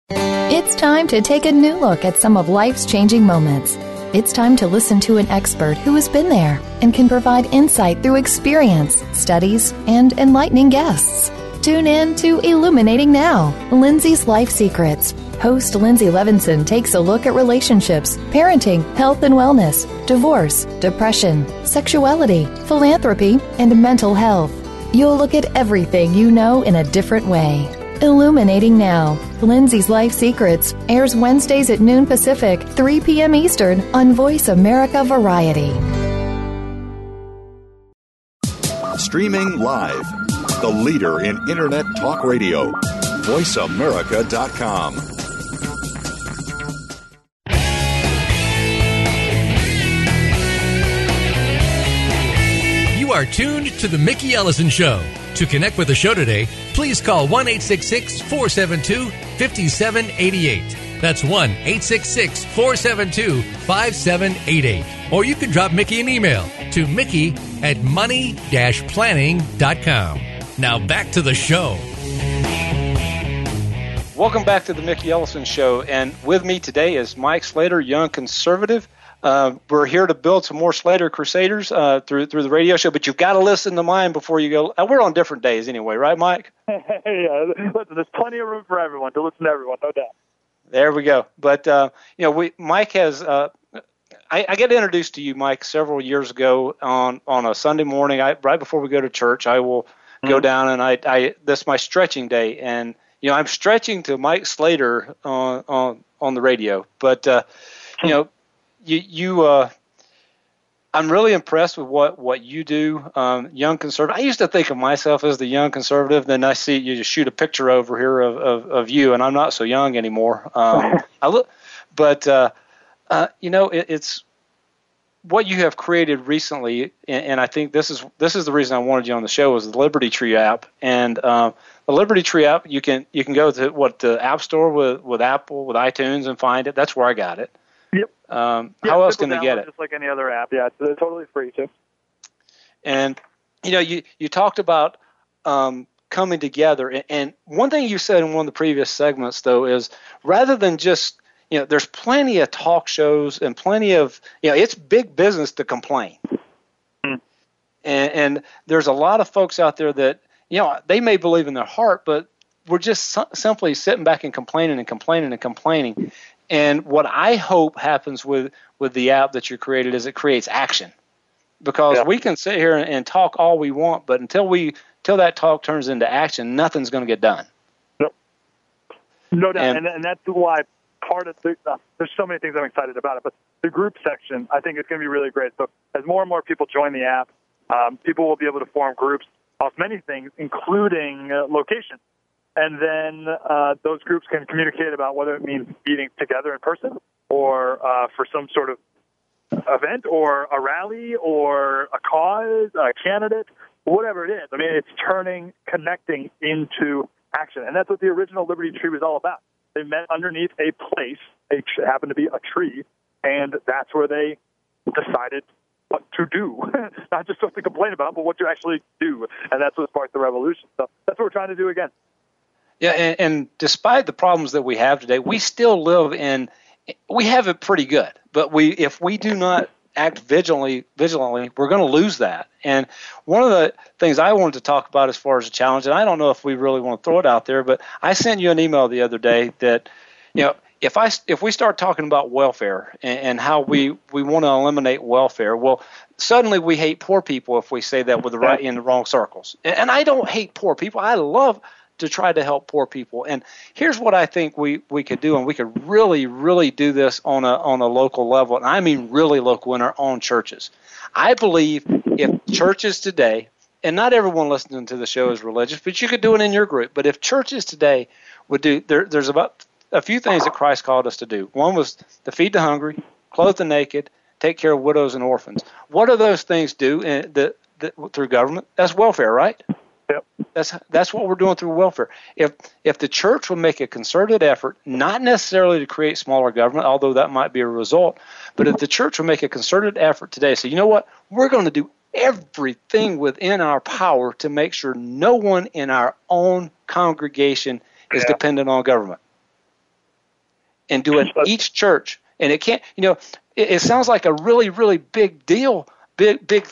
It's time to take a new look at some of life's changing moments. It's time to listen to an expert who has been there and can provide insight through experience, studies, and enlightening guests. Tune in to Illuminating Now, Lindsay's Life Secrets. Host Lindsay Levinson takes a look at relationships, parenting, health and wellness, divorce, depression, sexuality, philanthropy, and mental health. You'll look at everything you know in a different way. Illuminating Now. Lindsay's Life Secrets airs Wednesdays at noon Pacific, 3 p.m. Eastern on Voice America Variety. Streaming live. The leader in Internet talk radio. VoiceAmerica.com. are tuned to The Mickey Ellison Show. To connect with the show today, please call 1 472 5788. That's 1 866 472 5788. Or you can drop Mickey an email to Mickey at money planning.com. Now back to the show. Welcome back to the Mickey Ellison Show. And with me today is Mike Slater, young conservative. Uh, we're here to build some more Slater Crusaders uh, through through the radio show, but you've got to listen to mine before you go. Uh, we're on different days anyway, right, Mike? yeah, listen, there's plenty of room for everyone to listen to everyone, no doubt. There we go. But uh, you know, we Mike has. Uh, I, I get introduced to you, Mike, several years ago on on a Sunday morning. I right before we go to church, I will mm-hmm. go down and I I this my stretching day, and you know I'm stretching to Mike Slater on on on the radio. But uh, you know, you you uh, I'm really impressed with what what you do, um, young conservative. I used to think of myself as the young conservative. Then I see you just shoot a picture over here of, of, of you, and I'm not so young anymore. Um, I look, but uh, uh, you know, it, it's what you have created recently, and, and, I think this is this is the reason I wanted you on the show was the Liberty Tree app, and uh, the Liberty Tree app. You can you can go to what the App Store with with Apple with iTunes and find it. That's where I got it. Um, how else can they get it? Just like any other app. Yeah, it's totally free too. And you know, you you talked about um, coming together, and, and one thing you said in one of the previous segments, though, is rather than just you know, there's plenty of talk shows and plenty of you know, it's big business to complain. Mm. And, and there's a lot of folks out there that you know they may believe in their heart, but we're just simply sitting back and complaining and complaining and complaining. And what I hope happens with with the app that you created is it creates action, because yeah. we can sit here and, and, talk all we want, but until we until that talk turns into action, nothing's going to get done. Nope. No doubt, and, and, and that's why part of the, uh, there's so many things I'm excited about it, but the group section I think is going to be really great. So as more and more people join the app, um, people will be able to form groups off many things, including uh, location and then uh, those groups can communicate about whether it means meeting together in person or uh, for some sort of event or a rally or a cause, a candidate, whatever it is. I mean, it's turning connecting into action, and that's what the original Liberty Tree was all about. They met underneath a place, it happened to be a tree, and that's where they decided what to do, not just what to complain about, but what to actually do, and that's what sparked the revolution. So that's what we're trying to do again. Yeah, and, and despite the problems that we have today, we still live in. We have it pretty good, but we if we do not act vigilantly, vigilantly, we're going to lose that. And one of the things I wanted to talk about as far as a challenge, and I don't know if we really want to throw it out there, but I sent you an email the other day that, you know, if I if we start talking about welfare and, and how we we want to eliminate welfare, well, suddenly we hate poor people if we say that with the right in the wrong circles. And, and I don't hate poor people. I love to try to help poor people. And here's what I think we, we could do, and we could really, really do this on a on a local level, and I mean really local in our own churches. I believe if churches today, and not everyone listening to the show is religious, but you could do it in your group. But if churches today would do, there, there's about a few things that Christ called us to do. One was to feed the hungry, clothe the naked, take care of widows and orphans. What do those things do in the, through government? That's welfare, right? Yep. That's that's what we're doing through welfare. If if the church will make a concerted effort, not necessarily to create smaller government, although that might be a result, but if the church will make a concerted effort today, say, you know what, we're going to do everything within our power to make sure no one in our own congregation is yeah. dependent on government, and do it each church. And it can't, you know, it, it sounds like a really really big deal, big big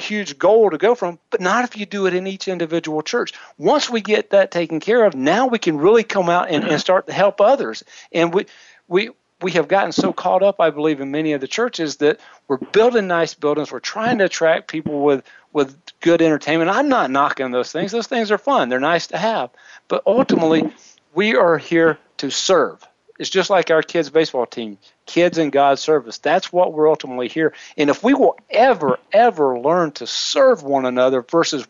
huge goal to go from, but not if you do it in each individual church. Once we get that taken care of, now we can really come out and, and start to help others. And we we we have gotten so caught up, I believe, in many of the churches that we're building nice buildings. We're trying to attract people with with good entertainment. I'm not knocking those things. Those things are fun. They're nice to have. But ultimately, we are here to serve. It's just like our kids' baseball team, kids in God's service. That's what we're ultimately here. And if we will ever, ever learn to serve one another versus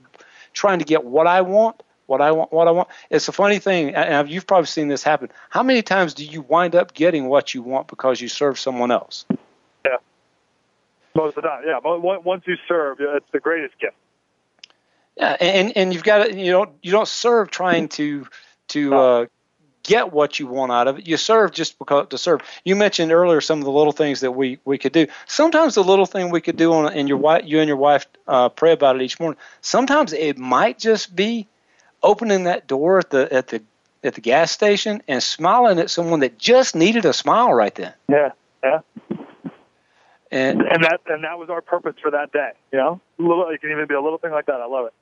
trying to get what I want, what I want, what I want, it's a funny thing, and you've probably seen this happen. How many times do you wind up getting what you want because you serve someone else? Yeah. Most of the time, yeah. But once you serve, it's the greatest gift. Yeah, and and you've got to, you don't you don't serve trying to to uh, get what you want out of it. You serve just because to serve. You mentioned earlier some of the little things that we we could do. Sometimes the little thing we could do on and your wife, you and your wife uh, pray about it each morning. Sometimes it might just be opening that door at the at the at the gas station and smiling at someone that just needed a smile right then. Yeah, yeah. And and that and that was our purpose for that day. You know, little, it can even be a little thing like that. I love it.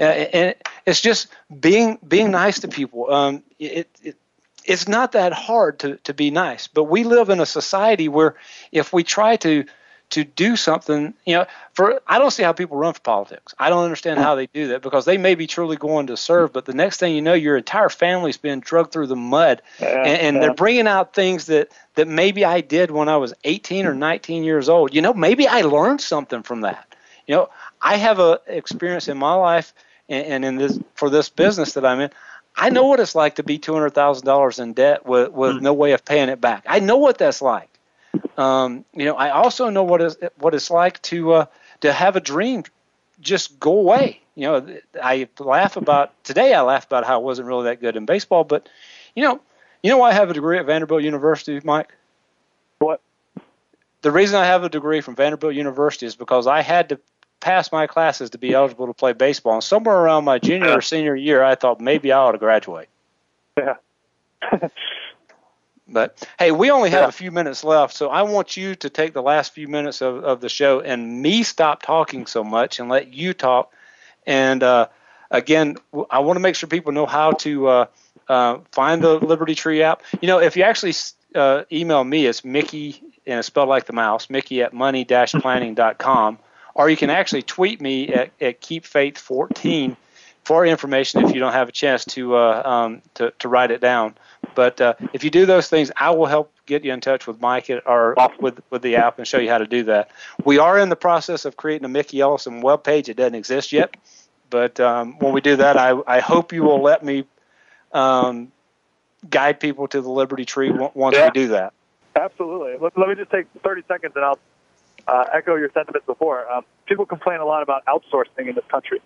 Yeah, and it's just being being nice to people. Um, it, it it's not that hard to to be nice, but we live in a society where if we try to to do something, you know, for I don't see how people run for politics. I don't understand how they do that because they may be truly going to serve, but the next thing you know, your entire family's been drugged through the mud, yeah, and, and yeah. they're bringing out things that that maybe I did when I was 18 or 19 years old. You know, maybe I learned something from that. You know, I have a experience in my life and, and in this for this business that I'm in. I know what it's like to be two hundred thousand dollars in debt with with Hmm. no way of paying it back. I know what that's like. Um, you know, I also know what is what it's like to uh, to have a dream just go away. You know, I laugh about today. I laugh about how I wasn't really that good in baseball, but you know, you know why I have a degree at Vanderbilt University, Mike? What? The reason I have a degree from Vanderbilt University is because I had to pass my classes to be eligible to play baseball. And somewhere around my junior or senior year, I thought maybe I ought to graduate. Yeah. But hey, we only have a few minutes left, so I want you to take the last few minutes of, of the show and me stop talking so much and let you talk. And uh, again, I want to make sure people know how to uh, uh, find the Liberty Tree app. You know, if you actually uh, email me, it's Mickey, and it's spelled like the mouse, Mickey at money-planning.com, or you can actually tweet me at, at keepfaith14 for information if you don't have a chance to uh, um, to, to write it down. But uh, if you do those things, I will help get you in touch with Mike or with with the app and show you how to do that. We are in the process of creating a Mickey Ellison web page. It doesn't exist yet, but um, when we do that, I, I hope you will let me um, guide people to the Liberty Tree once Yeah. we do that. Absolutely. Let, let me just take 30 seconds and I'll uh, echo your sentiments before. Um, people complain a lot about outsourcing in this country,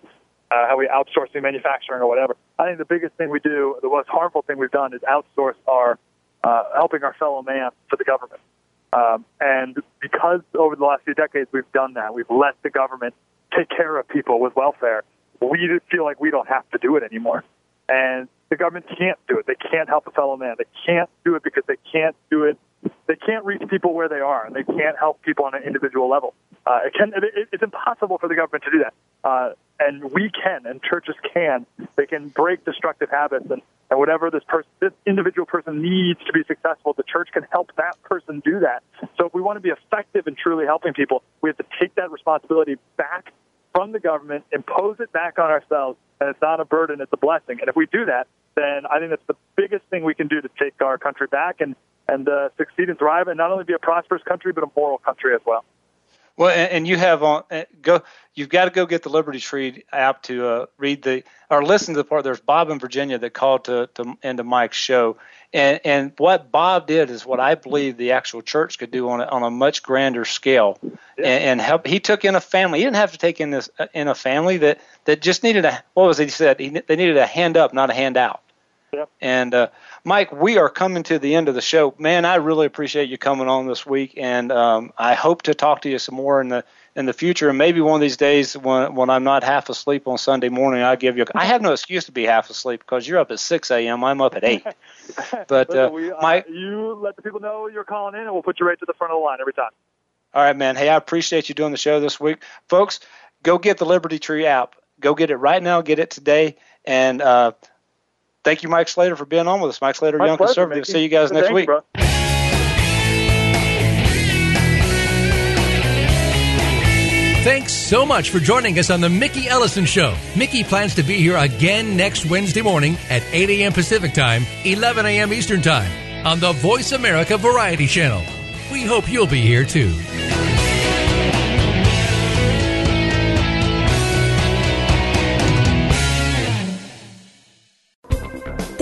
uh, how we outsourcing manufacturing or whatever. I think the biggest thing we do, the most harmful thing we've done, is outsource our uh, helping our fellow man to the government. Um, and because over the last few decades we've done that, we've let the government take care of people with welfare. We feel like we don't have to do it anymore. And the government can't do it. They can't help a fellow man. They can't do it because they can't do it. They can't reach people where they are, and they can't help people on an individual level. Uh, it can, it, it's impossible for the government to do that. Uh, and we can, and churches can. They can break destructive habits, and, and whatever this person, this individual person needs to be successful, the church can help that person do that. So if we want to be effective in truly helping people, we have to take that responsibility back from the government, impose it back on ourselves, and it's not a burden, it's a blessing. And if we do that, then I think that's the biggest thing we can do to take our country back and, and uh, succeed and thrive, and not only be a prosperous country, but a moral country as well. Well, and, and you have on uh, go. You've got to go get the Liberty Tree app to uh, read the or listen to the part. There's Bob in Virginia that called to, to into Mike's show, and and what Bob did is what I believe the actual church could do on a, on a much grander scale, and, and help. He took in a family. He didn't have to take in this uh, in a family that that just needed a what was it he said? He, they needed a hand up, not a hand out. Yep. And uh, Mike, we are coming to the end of the show. Man, I really appreciate you coming on this week, and um, I hope to talk to you some more in the in the future. And maybe one of these days, when when I'm not half asleep on Sunday morning, I'll give you. A, I have no excuse to be half asleep because you're up at 6 a.m. I'm up at eight. But Listen, uh, we, uh, Mike, you let the people know you're calling in, and we'll put you right to the front of the line every time. all right, man. Hey, I appreciate you doing the show this week, folks. Go get the Liberty Tree app. Go get it right now. Get it today. And uh, thank you, Mike Slater, for being on with us. Mike Slater, My Young pleasure, Conservative. Mickey. See you guys next Thank you, week. bro. Thanks so much for joining us on the Mickey Ellison Show. Mickey plans to be here again next Wednesday morning at 8 a.m. Pacific Time, 11 a.m. Eastern Time on the Voice America Variety Channel. We hope you'll be here too.